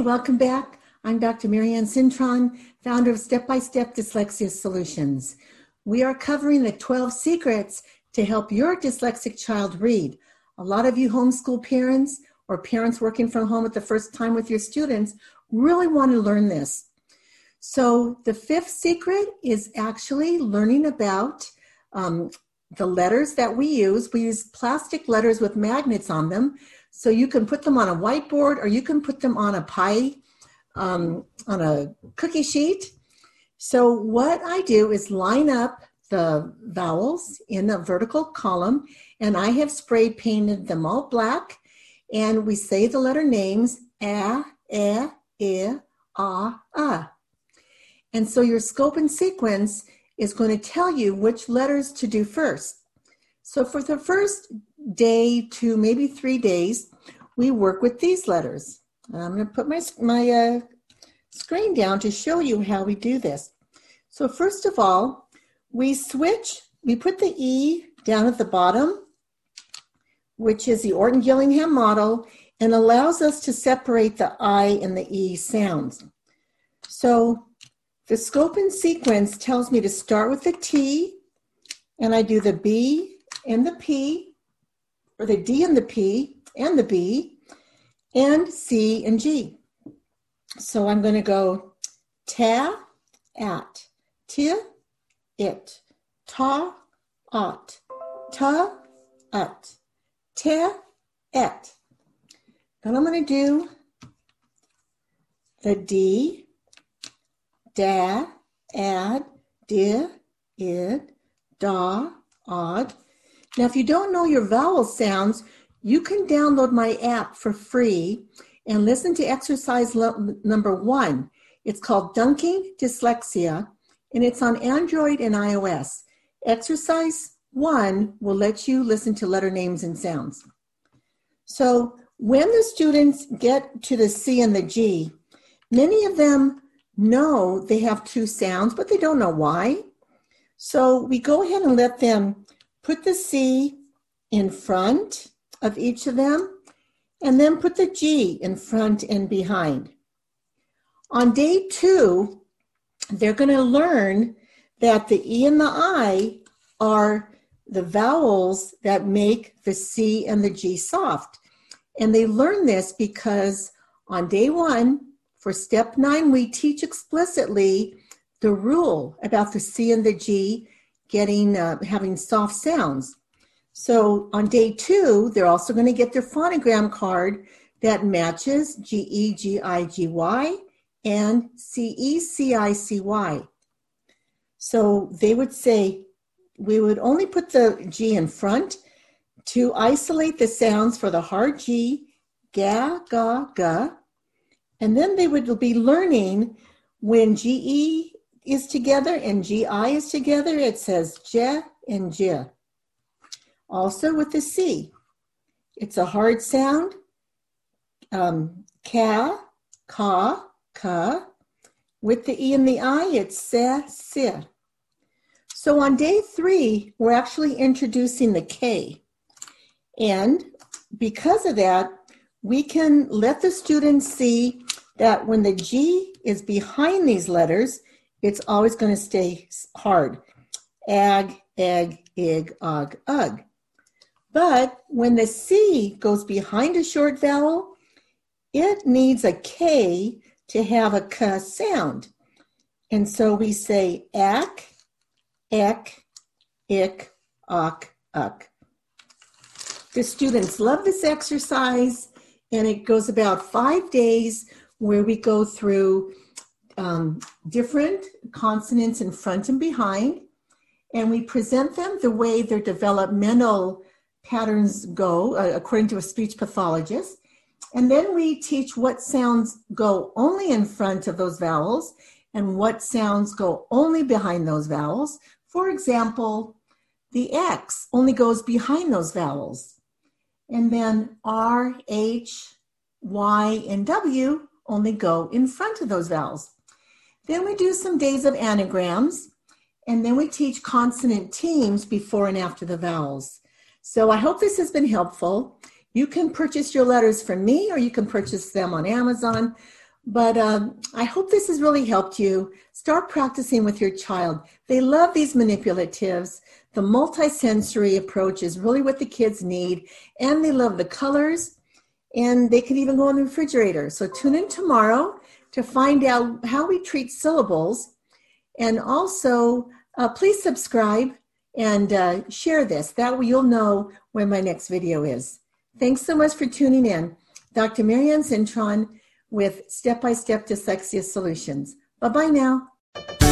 welcome back. I'm Dr. Marianne Cintron, founder of Step by Step Dyslexia Solutions. We are covering the 12 secrets to help your dyslexic child read. A lot of you homeschool parents or parents working from home at the first time with your students really want to learn this. So, the fifth secret is actually learning about um, the letters that we use. We use plastic letters with magnets on them. So, you can put them on a whiteboard or you can put them on a pie, um, on a cookie sheet. So, what I do is line up the vowels in a vertical column, and I have spray painted them all black. And we say the letter names a, e, i, a, a. And so your scope and sequence is going to tell you which letters to do first. So for the first day to maybe three days, we work with these letters. I'm going to put my, my uh, screen down to show you how we do this. So first of all, we switch, we put the E down at the bottom, which is the Orton Gillingham model, and allows us to separate the I and the E sounds. So the scope and sequence tells me to start with the T, and I do the B and the P, or the D and the P and the B, and C and G. So I'm going to go ta, at, t, it, ta, at, ta, at, te, et. Then I'm going to do the D, da, ad, di, id, da, odd. Now, if you don't know your vowel sounds, you can download my app for free and listen to exercise lo- number one. It's called Dunking Dyslexia, and it's on Android and iOS. Exercise one will let you listen to letter names and sounds. So, when the students get to the C and the G, many of them know they have two sounds, but they don't know why. So we go ahead and let them put the C in front of each of them and then put the G in front and behind. On day two, they're going to learn that the E and the I are the vowels that make the C and the G soft. And they learn this because on day one, for step nine, we teach explicitly the rule about the C and the G getting uh, having soft sounds. So on day two, they're also going to get their phonogram card that matches G E G I G Y and C E C I C Y. So they would say we would only put the G in front to isolate the sounds for the hard G, ga, ga, ga, and then they would be learning when GE is together and GI is together, it says je and je. Also with the C, it's a hard sound. Um, ka, ka, ka. With the E and the I, it's se, se. So on day three, we're actually introducing the K. And because of that, we can let the students see that when the G is behind these letters, it's always going to stay hard. Ag, egg, ig, og, ug. But when the C goes behind a short vowel, it needs a K to have a K sound. And so we say ak, ek, ik, ok, uk. The students love this exercise, and it goes about five days where we go through um, different consonants in front and behind, and we present them the way their developmental patterns go, uh, according to a speech pathologist. And then we teach what sounds go only in front of those vowels and what sounds go only behind those vowels. For example, the X only goes behind those vowels. And then R, H, Y, and W only go in front of those vowels. Then we do some days of anagrams, and then we teach consonant teams before and after the vowels. So I hope this has been helpful. You can purchase your letters from me or you can purchase them on Amazon. But um, I hope this has really helped you. Start practicing with your child. They love these manipulatives. The multisensory approach is really what the kids need, and they love the colors, and they can even go in the refrigerator. So tune in tomorrow to find out how we treat syllables. And also, uh, please subscribe and uh, share this. That way you'll know when my next video is. Thanks so much for tuning in. Dr. Marianne Cintron with Step by Step Dyslexia Solutions. Bye bye now.